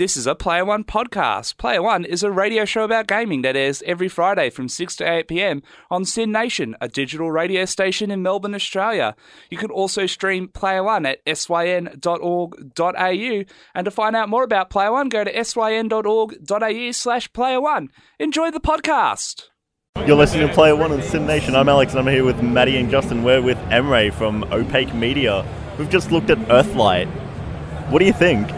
This is a Player One podcast. Player One is a radio show about gaming that airs every Friday from 6 to 8 pm on SYN Nation, a digital radio station in Melbourne, Australia. You can also stream Player One at syn.org.au. And to find out more about Player One, go to syn.org.au slash Player One. Enjoy the podcast. You're listening to Player One on SYN Nation. I'm Alex and I'm here with Maddy and Justin. We're with Emre from Opaque Media. We've just looked at Earthlight. What do you think?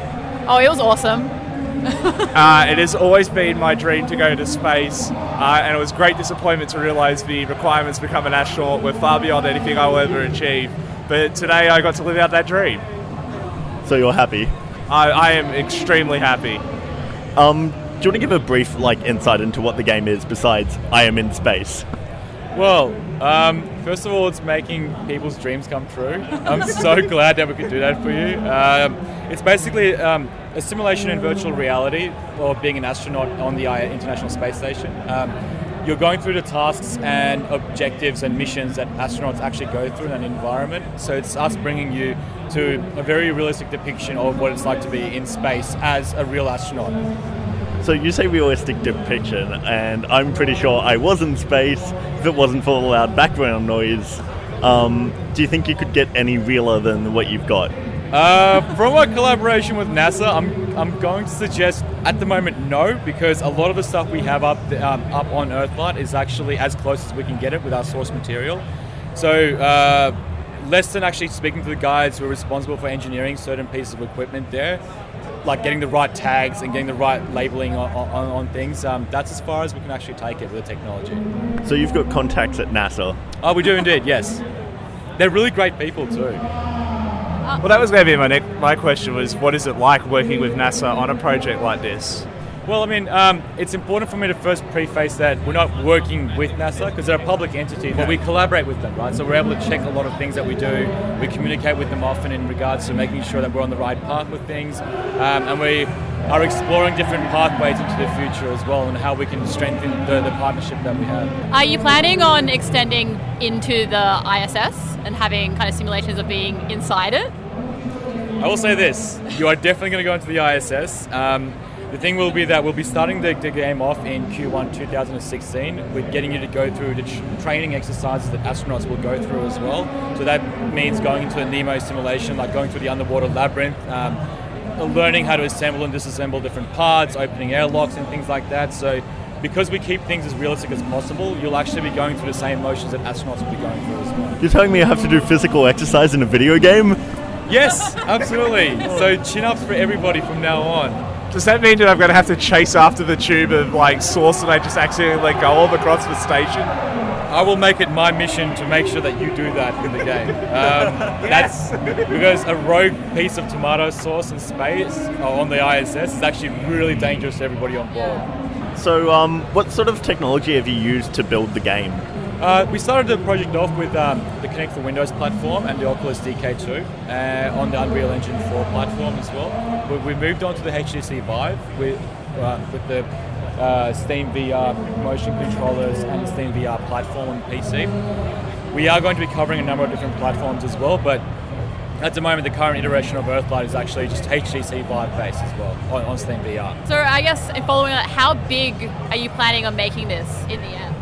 Oh, it was awesome. uh, it has always been my dream to go to space, uh, and it was great disappointment to realise the requirements to become an astronaut were far beyond anything I will ever achieve. But today I got to live out that dream. So you're happy? I, I am extremely happy. Um, do you want to give a brief like insight into what the game is besides I am in space? Well, um, first of all, it's making people's dreams come true. I'm so glad that we could do that for you. Um, it's basically um, a simulation in virtual reality of being an astronaut on the International Space Station. Um, you're going through the tasks and objectives and missions that astronauts actually go through in an environment. So it's us bringing you to a very realistic depiction of what it's like to be in space as a real astronaut. So you say realistic depiction, and I'm pretty sure I was in space if it wasn't for the loud background noise. Um, do you think you could get any realer than what you've got? Uh, from our collaboration with NASA, I'm, I'm going to suggest at the moment no, because a lot of the stuff we have up um, up on Earthlight is actually as close as we can get it with our source material. So uh, less than actually speaking to the guys who are responsible for engineering certain pieces of equipment there, like getting the right tags and getting the right labeling on, on, on things. Um, that's as far as we can actually take it with the technology. So you've got contacts at NASA. Oh, we do indeed. Yes, they're really great people too. Well, that was going to be my next, my question was, what is it like working with NASA on a project like this? Well, I mean, um, it's important for me to first preface that we're not working with NASA because they're a public entity, but we collaborate with them, right? So we're able to check a lot of things that we do. We communicate with them often in regards to making sure that we're on the right path with things, um, and we are exploring different pathways into the future as well and how we can strengthen the, the partnership that we have. Are you planning on extending into the ISS and having kind of simulations of being inside it? I will say this: you are definitely going to go into the ISS. Um, the thing will be that we'll be starting the, the, game off in Q1 2016 with getting you to go through the tr- training exercises that astronauts will go through as well. So that means going into a NEEMO simulation, like going through the underwater labyrinth, um, learning how to assemble and disassemble different parts, opening airlocks and things like that. So because we keep things as realistic as possible, you'll actually be going through the same motions that astronauts will be going through as well. You're telling me I have to do physical exercise in a video game? Yes, absolutely. so chin ups for everybody from now on. Does that mean that I'm going to have to chase after the tube of like sauce that I just accidentally let go of across the station? I will make it my mission to make sure that you do that in the game. Um, yes. That's because a rogue piece of tomato sauce in space uh, on the ISS is actually really dangerous to everybody on board. So, um, what sort of technology have you used to build the game? Uh, we started the project off with um, the Kinect for Windows platform and the Oculus DK2 uh, on the Unreal Engine 4 platform as well. We, we moved on to the HTC Vive with, uh, with the uh, Steam VR motion controllers and the Steam VR platform on PC. We are going to be covering a number of different platforms as well, but at the moment, the current iteration of Earthlight is actually just HTC Vive based as well on, on Steam VR. So, I guess, following that, how big are you planning on making this in the end?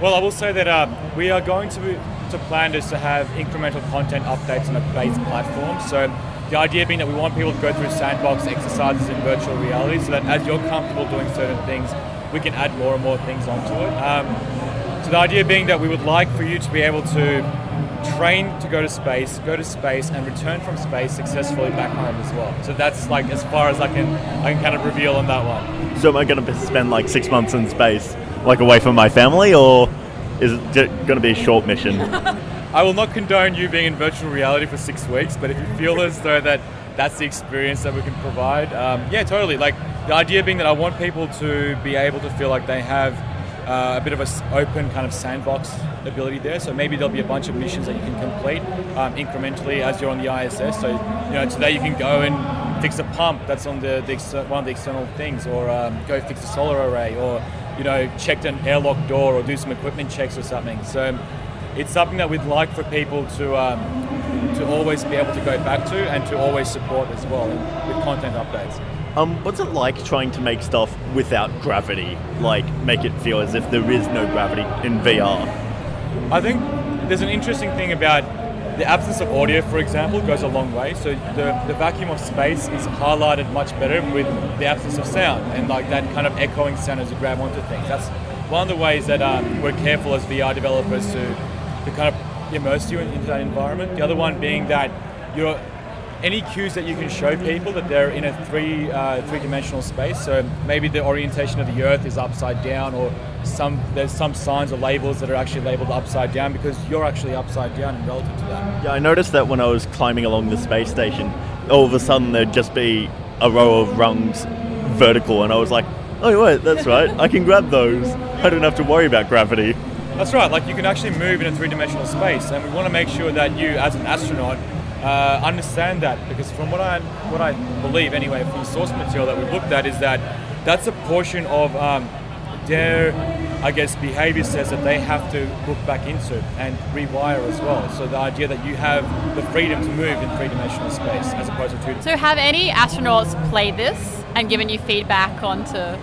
Well, I will say that uh, we are going to, to plan is to have incremental content updates on a base platform. So the idea being that we want people to go through sandbox exercises in virtual reality so that as you're comfortable doing certain things, we can add more and more things onto it. Um, so the idea being that we would like for you to be able to train to go to space, go to space, and return from space successfully back home as well. So that's like as far as I can I can kind of reveal on that one. So am I going to spend like six months in space? like away from my family, or is going to be a short mission? I will not condone you being in virtual reality for six weeks, but if you feel as though that that's the experience that we can provide, um, yeah, totally. Like the idea being that I want people to be able to feel like they have uh, a bit of an open kind of sandbox ability there. So maybe there'll be a bunch of missions that you can complete um, incrementally as you're on the ISS. So you know today you can go and fix a pump that's on the, the one of the external things, or um, go fix a solar array, or you know, checked an airlock door or do some equipment checks or something. So it's something that we'd like for people to um, to always be able to go back to and to always support as well with content updates. Um, what's it like trying to make stuff without gravity? Like, make it feel as if there is no gravity in VR? I think there's an interesting thing about the absence of audio, for example, goes a long way. So the, the vacuum of space is highlighted much better with the absence of sound and like that kind of echoing sound as you grab onto things. That's one of the ways that um, we're careful as VR developers to, to kind of immerse you in, into that environment. The other one being that you're any cues that you can show people that they're in a three uh, three dimensional space. So maybe the orientation of the Earth is upside down, or some there's some signs or labels that are actually labeled upside down because you're actually upside down in relative to that. Yeah, I noticed that when I was climbing along the space station, all of a sudden there'd just be a row of rungs vertical, and I was like, oh wait, that's right, I can grab those. I don't have to worry about gravity. That's right. Like you can actually move in a three-dimensional space, and we want to make sure that you, as an astronaut, uh, understand that because from what I what I believe anyway from the source material that we've looked at is that that's a portion of um, their I guess behavior says that they have to look back into and rewire as well. So the idea that you have the freedom to move in three-dimensional space as opposed to two. So, have any astronauts played this and given you feedback onto?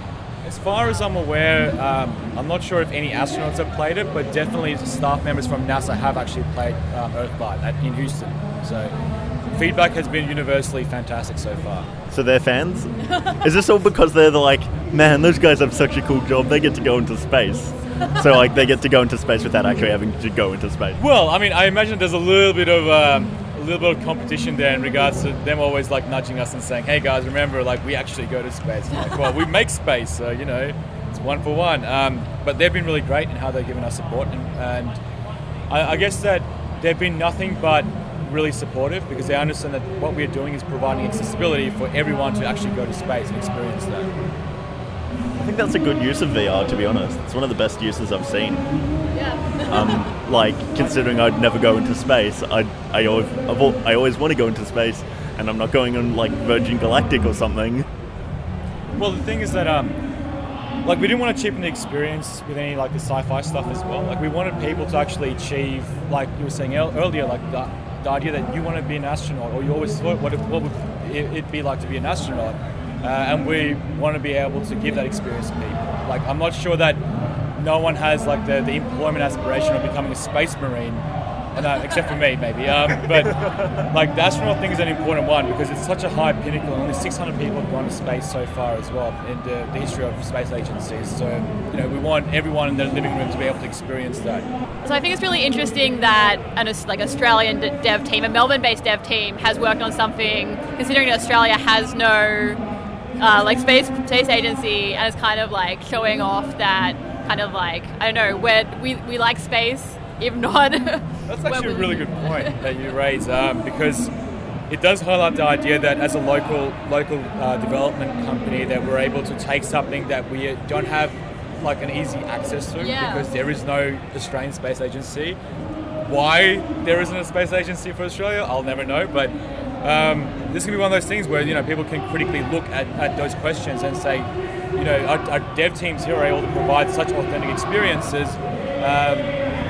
As far as I'm aware, um, I'm not sure if any astronauts have played it, but definitely staff members from NASA have actually played Earthlight at, in Houston. So feedback has been universally fantastic so far. So they're fans? Is this all because they're the like, man, those guys have such a cool job, they get to go into space. So like they get to go into space without actually having to go into space. Well, I mean, I imagine there's a little bit of um, little bit of competition there in regards to them always like nudging us and saying, "Hey guys, remember, like we actually go to space." Like, well, we make space, so you know, it's one for one. Um, but they've been really great in how they've given us support, and, and I, I guess that they've been nothing but really supportive because they understand that what we're doing is providing accessibility for everyone to actually go to space and experience that. I think that's a good use of VR, to be honest. It's one of the best uses I've seen. Um, like considering I'd never go into space, I I always I always want to go into space, and I'm not going on like Virgin Galactic or something. Well, the thing is that um, like we didn't want to cheapen the experience with any like the sci-fi stuff as well. Like we wanted people to actually achieve, like you were saying ear- earlier, like the, the idea that you want to be an astronaut, or you always thought what, what would it, it be like to be an astronaut, uh, and we want to be able to give that experience to people. Like I'm not sure that no one has like the, the employment aspiration of becoming a space marine. Uh, except for me, maybe. Um, but like the astronaut thing is an important one because it's such a high pinnacle. Only 600 people have gone to space so far as well in the, the history of space agencies. So you know we want everyone in their living room to be able to experience that. So I think it's really interesting that an like Australian dev team, a Melbourne-based dev team, has worked on something. Considering that Australia has no uh, like space space agency, and is kind of like showing off that kind of like I don't know where we we like space. If not, That's actually a really good point that you raise um, because it does highlight the idea that as a local local uh, development company that we're able to take something that we don't have like an easy access to Yeah. because there is no Australian space agency. Why there isn't a space agency for Australia, I'll never know. But um, this can be one of those things where you know people can critically look at, at those questions and say, you know, our, our dev teams here are able to provide such authentic experiences. Um,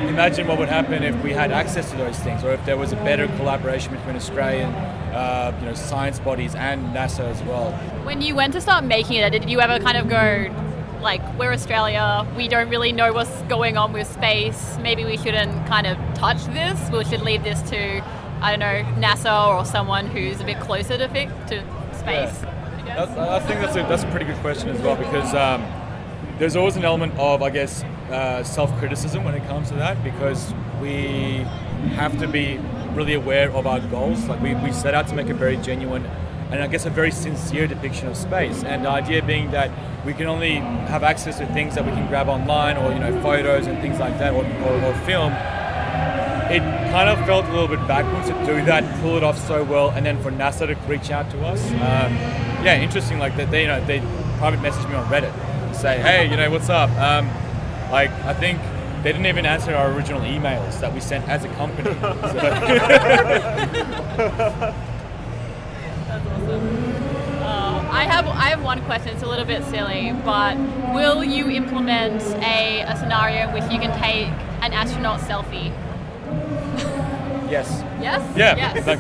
imagine what would happen if we had access to those things, or if there was a better collaboration between Australian, uh, you know, science bodies and NASA as well. when you went to start making it, did you ever kind of go like we're Australia, we don't really know what's going on with space. Maybe we shouldn't kind of touch this. We should leave this to I don't know NASA or someone who's a bit closer to fi- to space. That's, I think that's a, that's a pretty good question as well because um, there's always an element of, I guess, uh, self-criticism when it comes to that because we have to be really aware of our goals. Like we, we set out to make a very genuine and I guess a very sincere depiction of space. And the idea being that we can only have access to things that we can grab online or you know photos and things like that or, or, or film it kind of felt a little bit backwards to do that, pull it off so well, and then for NASA to reach out to us. Um, yeah, interesting. Like that, they you know they private message me on Reddit, and say, hey, you know what's up? Um, like I think they didn't even answer our original emails that we sent as a company. So- Uh, I have I have one question. It's a little bit silly, but will you implement a, a scenario in which you can take an astronaut selfie? Yes. Yes. Yeah, Yes. like,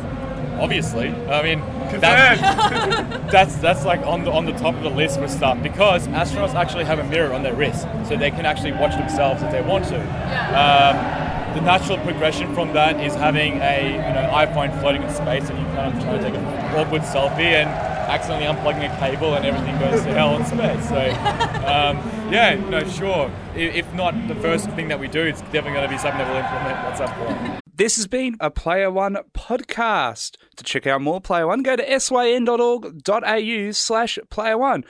obviously. I mean, that, that's that's like on the on the top of the list for stuff because astronauts actually have a mirror on their wrist, so they can actually watch themselves if they want to. Um, the natural progression from that is having a you know iPhone floating in space and you kind of try to take an awkward selfie and accidentally unplugging a cable and everything goes to hell in space. So um, yeah, no, sure. If not the first thing that we do, it's definitely going to be something that we'll implement at some point. This has been a Player One podcast. To check out more Player One, go to syn.org.au slash Player One